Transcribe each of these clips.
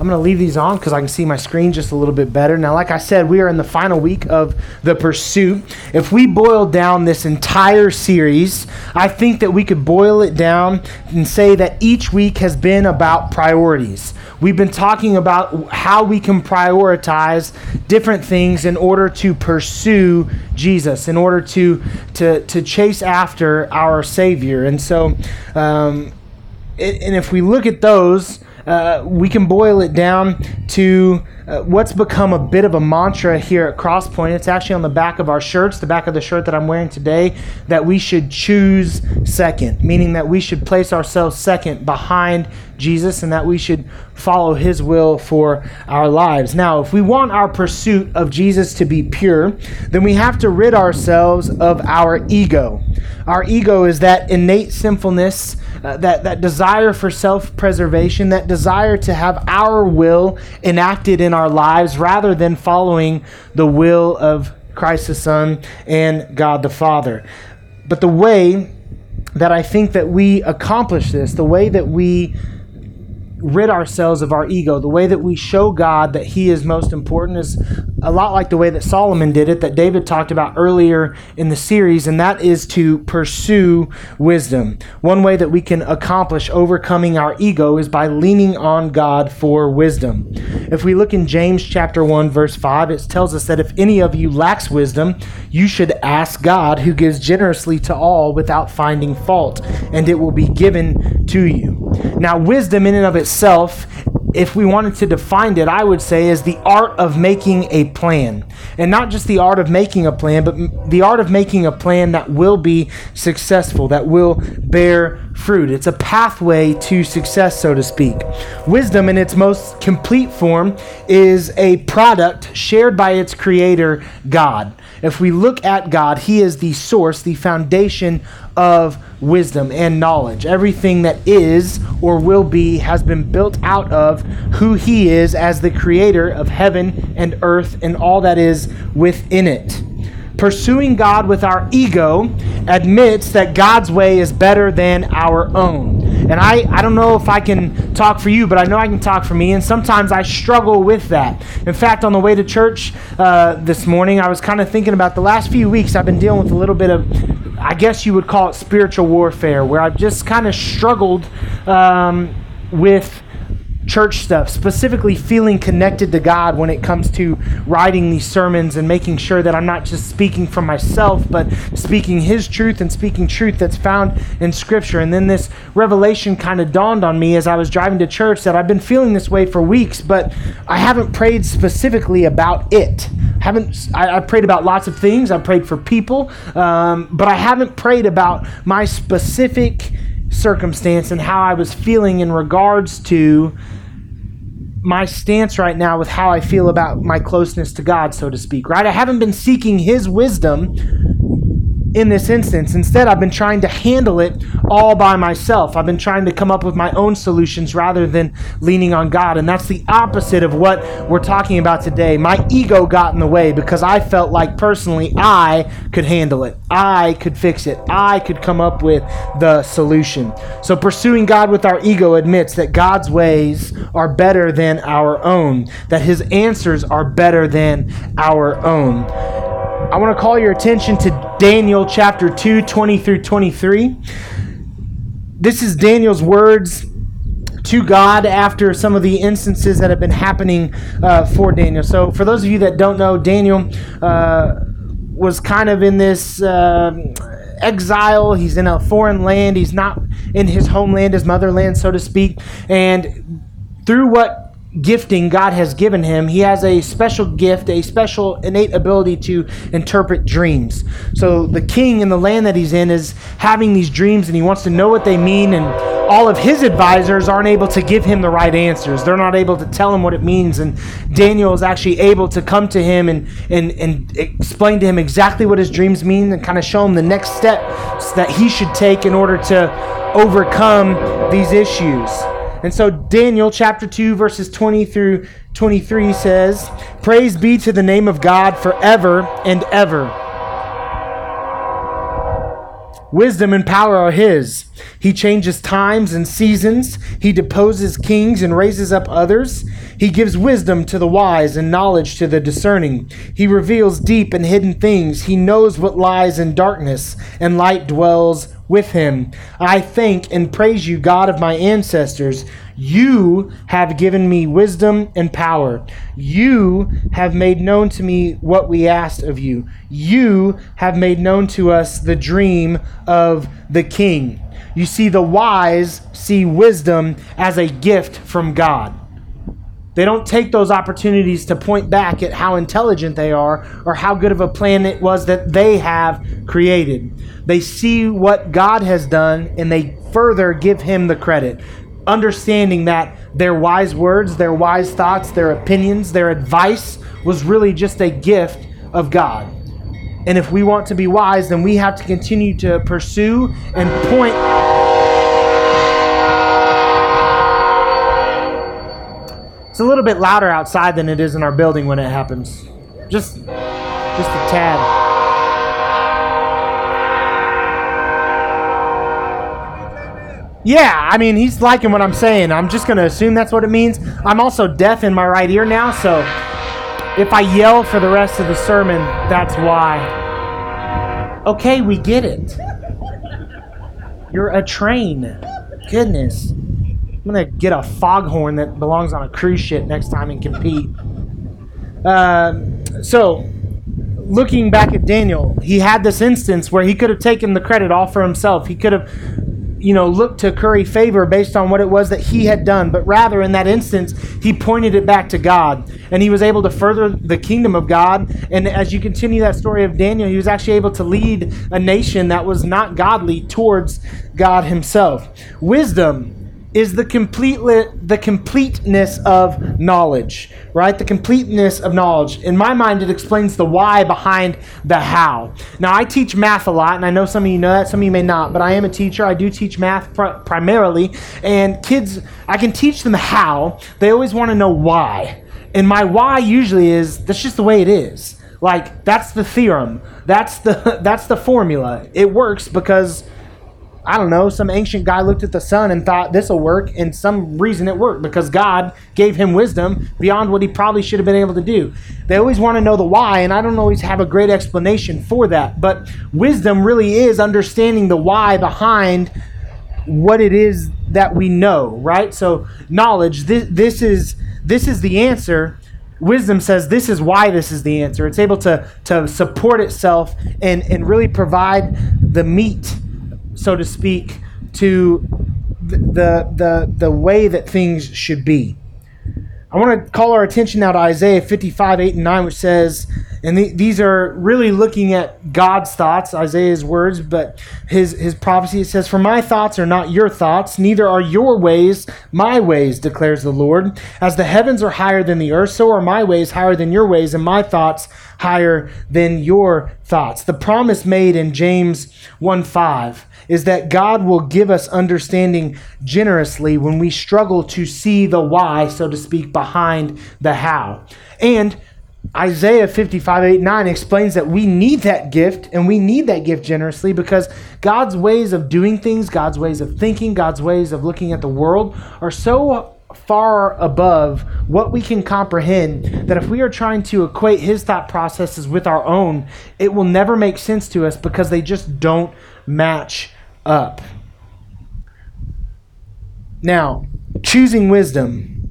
I'm going to leave these on because I can see my screen just a little bit better. Now, like I said, we are in the final week of the pursuit. If we boil down this entire series, I think that we could boil it down and say that each week has been about priorities. We've been talking about how we can prioritize different things in order to pursue Jesus, in order to to to chase after our Savior. And so, um, and if we look at those, uh, we can boil it down to uh, what's become a bit of a mantra here at Crosspoint. It's actually on the back of our shirts, the back of the shirt that I'm wearing today, that we should choose second, meaning that we should place ourselves second behind Jesus and that we should follow his will for our lives. Now, if we want our pursuit of Jesus to be pure, then we have to rid ourselves of our ego. Our ego is that innate sinfulness, uh, that, that desire for self preservation, that desire to have our will enacted in our lives rather than following the will of Christ the Son and God the Father. But the way that I think that we accomplish this, the way that we rid ourselves of our ego. The way that we show God that He is most important is a lot like the way that Solomon did it, that David talked about earlier in the series, and that is to pursue wisdom. One way that we can accomplish overcoming our ego is by leaning on God for wisdom. If we look in James chapter 1, verse 5, it tells us that if any of you lacks wisdom, you should ask God, who gives generously to all without finding fault, and it will be given to you. Now, wisdom in and of itself, if we wanted to define it, I would say is the art of making a plan. And not just the art of making a plan, but the art of making a plan that will be successful, that will bear fruit. It's a pathway to success, so to speak. Wisdom, in its most complete form, is a product shared by its creator, God. If we look at God, He is the source, the foundation of wisdom and knowledge. Everything that is or will be has been built out of who He is as the creator of heaven and earth and all that is within it. Pursuing God with our ego admits that God's way is better than our own. And I, I don't know if I can talk for you, but I know I can talk for me. And sometimes I struggle with that. In fact, on the way to church uh, this morning, I was kind of thinking about the last few weeks I've been dealing with a little bit of, I guess you would call it spiritual warfare, where I've just kind of struggled um, with church stuff, specifically feeling connected to God when it comes to writing these sermons and making sure that I'm not just speaking for myself, but speaking His truth and speaking truth that's found in Scripture. And then this revelation kind of dawned on me as I was driving to church that I've been feeling this way for weeks, but I haven't prayed specifically about it. I haven't I, I prayed about lots of things. I prayed for people, um, but I haven't prayed about my specific circumstance and how I was feeling in regards to my stance right now with how I feel about my closeness to God, so to speak, right? I haven't been seeking His wisdom in this instance. Instead, I've been trying to handle it all by myself. I've been trying to come up with my own solutions rather than leaning on God. And that's the opposite of what we're talking about today. My ego got in the way because I felt like personally I could handle it. I could fix it. I could come up with the solution. So pursuing God with our ego admits that God's ways are better than our own, that his answers are better than our own. I want to call your attention to Daniel chapter 2, 20 through 23. This is Daniel's words to God after some of the instances that have been happening uh, for Daniel. So, for those of you that don't know, Daniel uh, was kind of in this uh, exile. He's in a foreign land. He's not in his homeland, his motherland, so to speak. And through what gifting God has given him, he has a special gift, a special innate ability to interpret dreams. So the king in the land that he's in is having these dreams and he wants to know what they mean and all of his advisors aren't able to give him the right answers. They're not able to tell him what it means. And Daniel is actually able to come to him and, and, and explain to him exactly what his dreams mean and kind of show him the next steps that he should take in order to overcome these issues. And so Daniel chapter 2 verses 20 through 23 says, "Praise be to the name of God forever and ever." Wisdom and power are his. He changes times and seasons. He deposes kings and raises up others. He gives wisdom to the wise and knowledge to the discerning. He reveals deep and hidden things. He knows what lies in darkness, and light dwells with him. I thank and praise you, God of my ancestors. You have given me wisdom and power. You have made known to me what we asked of you. You have made known to us the dream of the king. You see, the wise see wisdom as a gift from God. They don't take those opportunities to point back at how intelligent they are or how good of a plan it was that they have created. They see what God has done and they further give Him the credit, understanding that their wise words, their wise thoughts, their opinions, their advice was really just a gift of God. And if we want to be wise, then we have to continue to pursue and point It's a little bit louder outside than it is in our building when it happens. Just just a tad. Yeah, I mean, he's liking what I'm saying. I'm just going to assume that's what it means. I'm also deaf in my right ear now, so if I yell for the rest of the sermon, that's why. Okay, we get it. You're a train. Goodness. I'm gonna get a foghorn that belongs on a cruise ship next time and compete. Uh, so, looking back at Daniel, he had this instance where he could have taken the credit all for himself. He could have, you know, looked to curry favor based on what it was that he had done, but rather in that instance, he pointed it back to God, and he was able to further the kingdom of God. And as you continue that story of Daniel, he was actually able to lead a nation that was not godly towards God Himself. Wisdom is the complete the completeness of knowledge, right? The completeness of knowledge. In my mind, it explains the why behind the how. Now, I teach math a lot, and I know some of you know that, some of you may not, but I am a teacher. I do teach math pr- primarily, and kids, I can teach them how. They always want to know why, and my why usually is that's just the way it is. Like that's the theorem. That's the that's the formula. It works because I don't know, some ancient guy looked at the sun and thought this will work, and some reason it worked because God gave him wisdom beyond what he probably should have been able to do. They always want to know the why, and I don't always have a great explanation for that. But wisdom really is understanding the why behind what it is that we know, right? So knowledge, this, this is this is the answer wisdom says this is why this is the answer it's able to to support itself and and really provide the meat so to speak, to the, the, the way that things should be. I want to call our attention now to Isaiah 55, 8, and 9, which says, and the, these are really looking at God's thoughts, Isaiah's words, but his, his prophecy. It says, For my thoughts are not your thoughts, neither are your ways my ways, declares the Lord. As the heavens are higher than the earth, so are my ways higher than your ways, and my thoughts higher than your thoughts. The promise made in James 1 5 is that God will give us understanding generously when we struggle to see the why, so to speak, behind the how. And Isaiah 55, 8, 9 explains that we need that gift and we need that gift generously because God's ways of doing things, God's ways of thinking, God's ways of looking at the world are so far above what we can comprehend that if we are trying to equate his thought processes with our own, it will never make sense to us because they just don't match up. Now, choosing wisdom,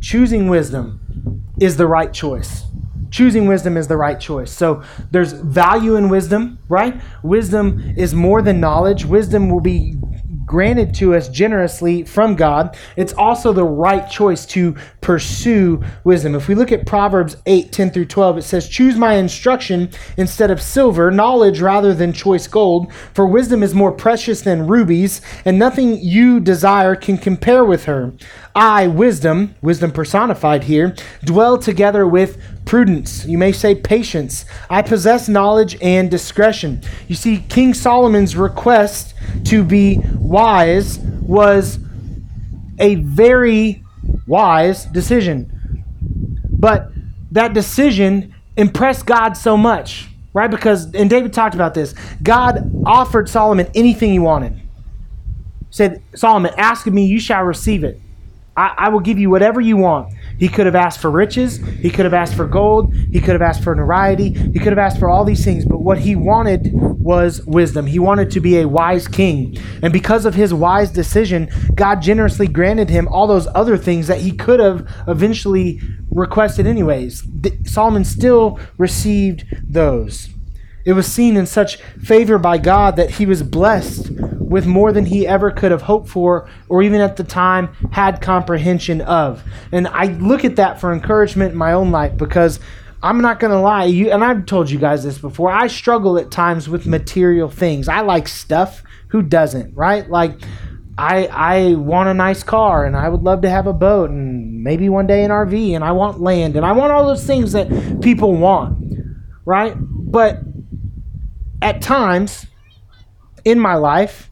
choosing wisdom is the right choice. Choosing wisdom is the right choice. So there's value in wisdom, right? Wisdom is more than knowledge. Wisdom will be granted to us generously from God, it's also the right choice to pursue wisdom. If we look at Proverbs 8 10 through 12, it says, Choose my instruction instead of silver, knowledge rather than choice gold, for wisdom is more precious than rubies, and nothing you desire can compare with her. I, wisdom, wisdom personified here, dwell together with prudence. You may say patience. I possess knowledge and discretion. You see, King Solomon's request to be wise was a very wise decision. But that decision impressed God so much, right? Because, and David talked about this, God offered Solomon anything he wanted. He said, Solomon, ask of me, you shall receive it. I, I will give you whatever you want. He could have asked for riches. He could have asked for gold. He could have asked for notoriety. He could have asked for all these things. But what he wanted was wisdom. He wanted to be a wise king. And because of his wise decision, God generously granted him all those other things that he could have eventually requested, anyways. Solomon still received those. It was seen in such favor by God that he was blessed with more than he ever could have hoped for or even at the time had comprehension of. And I look at that for encouragement in my own life because I'm not going to lie, you and I've told you guys this before. I struggle at times with material things. I like stuff. Who doesn't, right? Like I I want a nice car and I would love to have a boat and maybe one day an RV and I want land and I want all those things that people want, right? But at times in my life,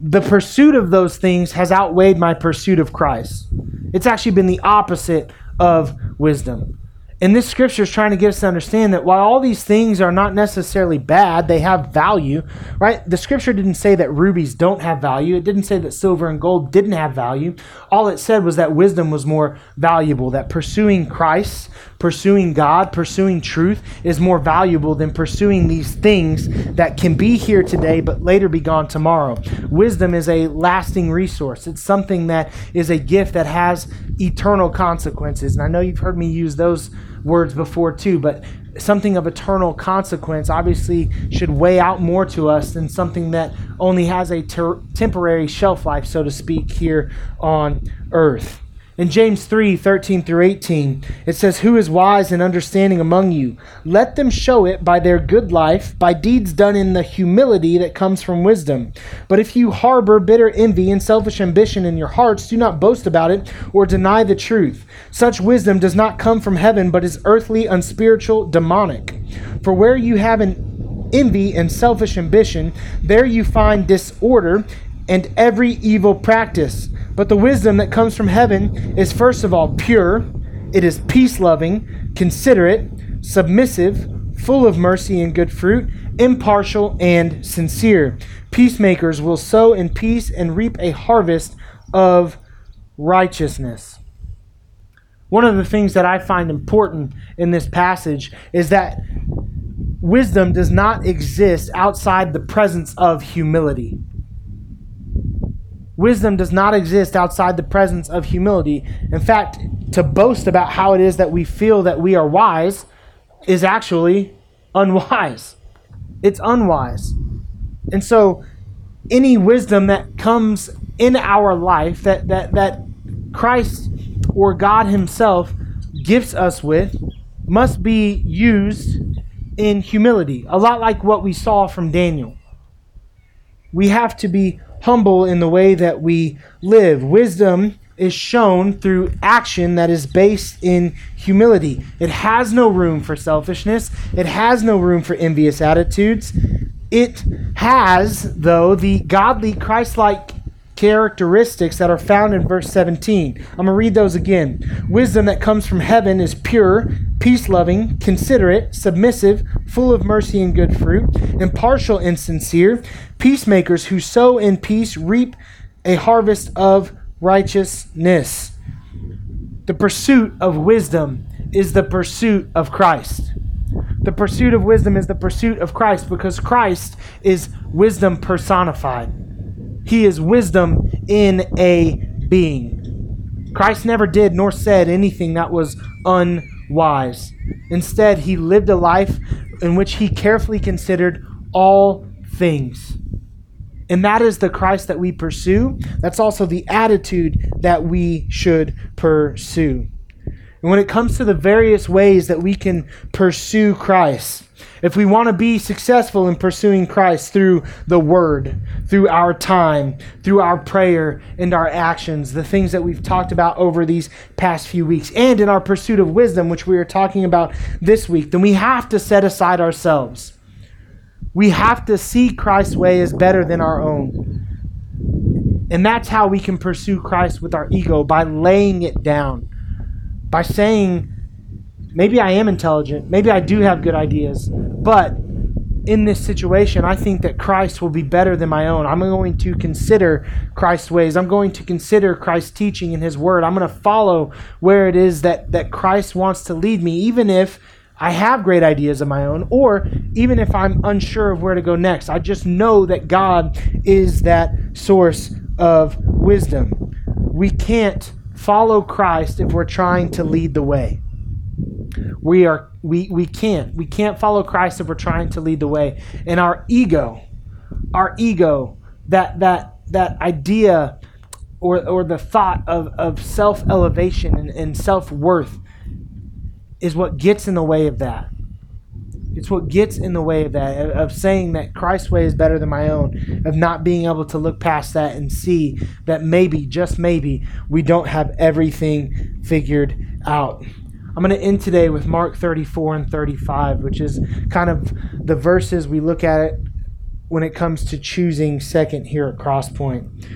the pursuit of those things has outweighed my pursuit of Christ. It's actually been the opposite of wisdom. And this scripture is trying to get us to understand that while all these things are not necessarily bad, they have value, right? The scripture didn't say that rubies don't have value. It didn't say that silver and gold didn't have value. All it said was that wisdom was more valuable, that pursuing Christ, pursuing God, pursuing truth is more valuable than pursuing these things that can be here today but later be gone tomorrow. Wisdom is a lasting resource, it's something that is a gift that has eternal consequences. And I know you've heard me use those words before too, but something of eternal consequence obviously should weigh out more to us than something that only has a ter- temporary shelf life, so to speak, here on earth. In James 3 13 through 18, it says, Who is wise and understanding among you? Let them show it by their good life, by deeds done in the humility that comes from wisdom. But if you harbor bitter envy and selfish ambition in your hearts, do not boast about it or deny the truth. Such wisdom does not come from heaven, but is earthly, unspiritual, demonic. For where you have an envy and selfish ambition, there you find disorder and every evil practice. But the wisdom that comes from heaven is first of all pure, it is peace loving, considerate, submissive, full of mercy and good fruit, impartial and sincere. Peacemakers will sow in peace and reap a harvest of righteousness. One of the things that I find important in this passage is that wisdom does not exist outside the presence of humility. Wisdom does not exist outside the presence of humility. In fact, to boast about how it is that we feel that we are wise is actually unwise. It's unwise. And so, any wisdom that comes in our life that, that, that Christ or God Himself gifts us with must be used in humility, a lot like what we saw from Daniel. We have to be humble in the way that we live. Wisdom is shown through action that is based in humility. It has no room for selfishness, it has no room for envious attitudes. It has, though, the godly, Christ like characteristics that are found in verse 17. I'm going to read those again. Wisdom that comes from heaven is pure, peace loving, considerate, submissive, full of mercy and good fruit, impartial and sincere. Peacemakers who sow in peace reap a harvest of righteousness. The pursuit of wisdom is the pursuit of Christ. The pursuit of wisdom is the pursuit of Christ because Christ is wisdom personified. He is wisdom in a being. Christ never did nor said anything that was unwise. Instead, he lived a life in which he carefully considered all things. And that is the Christ that we pursue. That's also the attitude that we should pursue. And when it comes to the various ways that we can pursue Christ, if we want to be successful in pursuing Christ through the Word, through our time, through our prayer and our actions, the things that we've talked about over these past few weeks, and in our pursuit of wisdom, which we are talking about this week, then we have to set aside ourselves. We have to see Christ's way as better than our own. And that's how we can pursue Christ with our ego by laying it down, by saying, maybe I am intelligent, maybe I do have good ideas, but in this situation, I think that Christ will be better than my own. I'm going to consider Christ's ways. I'm going to consider Christ's teaching in His Word. I'm going to follow where it is that, that Christ wants to lead me, even if I have great ideas of my own, or even if I'm unsure of where to go next. I just know that God is that source of wisdom. We can't follow Christ if we're trying to lead the way. We are we we can't. We can't follow Christ if we're trying to lead the way. And our ego, our ego, that that that idea or or the thought of, of self-elevation and, and self-worth is what gets in the way of that. It's what gets in the way of that, of saying that Christ's way is better than my own, of not being able to look past that and see that maybe, just maybe, we don't have everything figured out. I'm going to end today with Mark 34 and 35, which is kind of the verses we look at it when it comes to choosing second here at Crosspoint.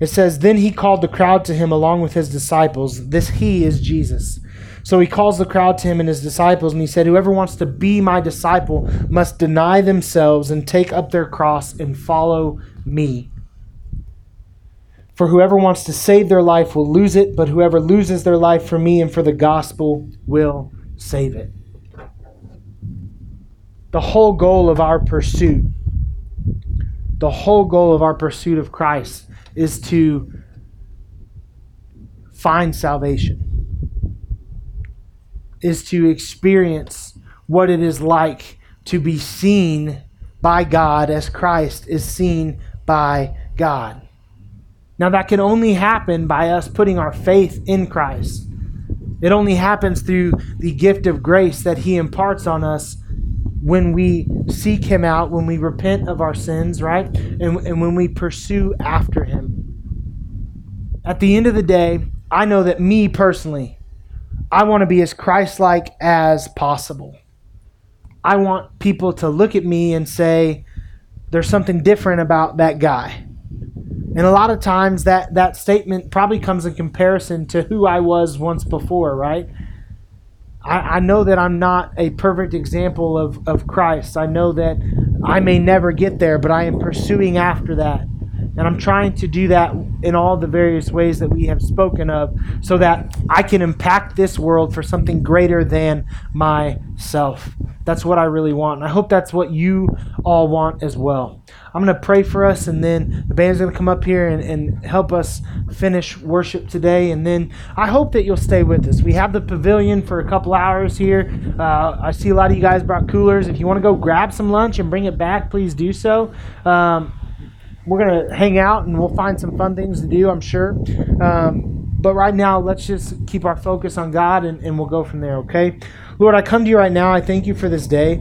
It says, Then he called the crowd to him along with his disciples. This he is Jesus. So he calls the crowd to him and his disciples, and he said, Whoever wants to be my disciple must deny themselves and take up their cross and follow me. For whoever wants to save their life will lose it, but whoever loses their life for me and for the gospel will save it. The whole goal of our pursuit, the whole goal of our pursuit of Christ is to find salvation is to experience what it is like to be seen by God as Christ is seen by God. Now, that can only happen by us putting our faith in Christ. It only happens through the gift of grace that He imparts on us when we seek Him out, when we repent of our sins, right? And, and when we pursue after Him. At the end of the day, I know that me personally, I want to be as Christ like as possible. I want people to look at me and say, there's something different about that guy. And a lot of times that, that statement probably comes in comparison to who I was once before, right? I, I know that I'm not a perfect example of, of Christ. I know that I may never get there, but I am pursuing after that. And I'm trying to do that in all the various ways that we have spoken of so that I can impact this world for something greater than myself. That's what I really want. And I hope that's what you all want as well. I'm going to pray for us, and then the band's going to come up here and, and help us finish worship today. And then I hope that you'll stay with us. We have the pavilion for a couple hours here. Uh, I see a lot of you guys brought coolers. If you want to go grab some lunch and bring it back, please do so. Um, we're gonna hang out and we'll find some fun things to do, I'm sure. Um, but right now, let's just keep our focus on God and, and we'll go from there, okay? Lord, I come to you right now. I thank you for this day.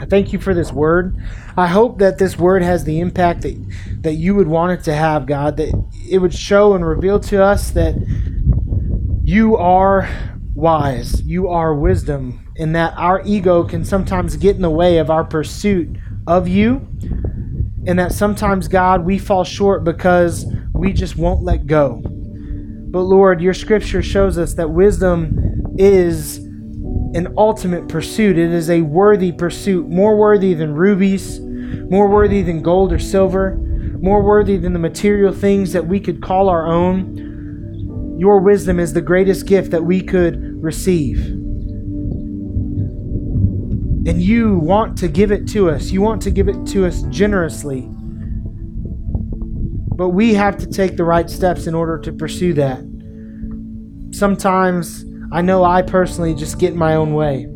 I thank you for this word. I hope that this word has the impact that, that you would want it to have, God, that it would show and reveal to us that you are wise, you are wisdom, and that our ego can sometimes get in the way of our pursuit of you and that sometimes, God, we fall short because we just won't let go. But Lord, your scripture shows us that wisdom is an ultimate pursuit. It is a worthy pursuit, more worthy than rubies, more worthy than gold or silver, more worthy than the material things that we could call our own. Your wisdom is the greatest gift that we could receive. And you want to give it to us. You want to give it to us generously. But we have to take the right steps in order to pursue that. Sometimes I know I personally just get in my own way.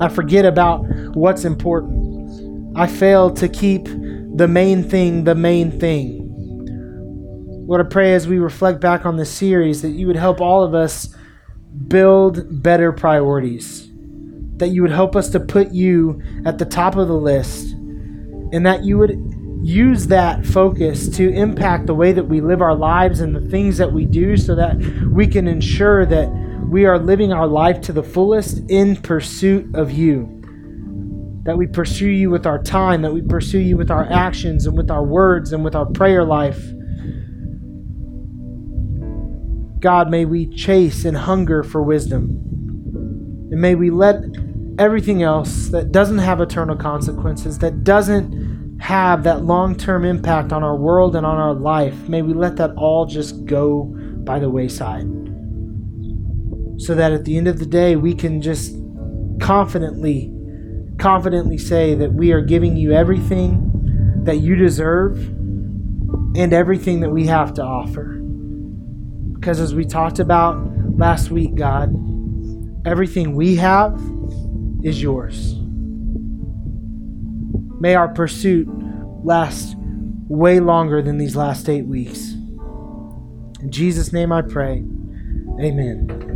I forget about what's important. I fail to keep the main thing the main thing. Lord, I pray as we reflect back on this series that you would help all of us build better priorities that you would help us to put you at the top of the list and that you would use that focus to impact the way that we live our lives and the things that we do so that we can ensure that we are living our life to the fullest in pursuit of you. That we pursue you with our time, that we pursue you with our actions and with our words and with our prayer life. God, may we chase and hunger for wisdom. And may we let everything else that doesn't have eternal consequences, that doesn't have that long term impact on our world and on our life, may we let that all just go by the wayside. So that at the end of the day, we can just confidently, confidently say that we are giving you everything that you deserve and everything that we have to offer. Because as we talked about last week, God, everything we have is yours. May our pursuit last way longer than these last eight weeks. In Jesus' name I pray. Amen.